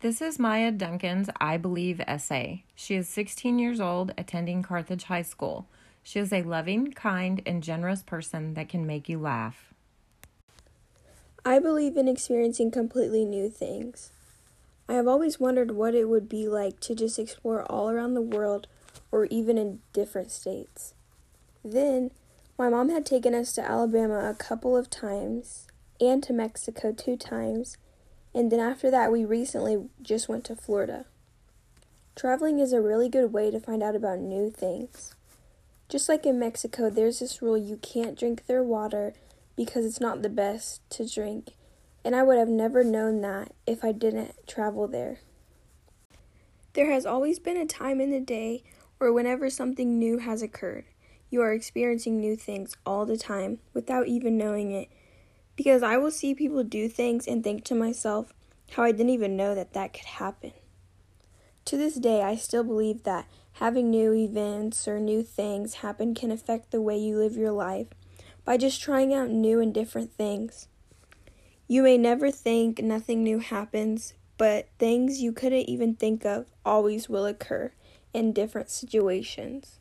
This is Maya Duncan's I Believe essay. She is 16 years old, attending Carthage High School. She is a loving, kind, and generous person that can make you laugh. I believe in experiencing completely new things. I have always wondered what it would be like to just explore all around the world or even in different states. Then, my mom had taken us to Alabama a couple of times and to Mexico two times and then after that, we recently just went to Florida. Traveling is a really good way to find out about new things. Just like in Mexico, there's this rule you can't drink their water because it's not the best to drink, and I would have never known that if I didn't travel there. There has always been a time in the day or whenever something new has occurred. You are experiencing new things all the time without even knowing it because I will see people do things and think to myself how I didn't even know that that could happen. To this day, I still believe that having new events or new things happen can affect the way you live your life by just trying out new and different things. You may never think nothing new happens, but things you couldn't even think of always will occur in different situations.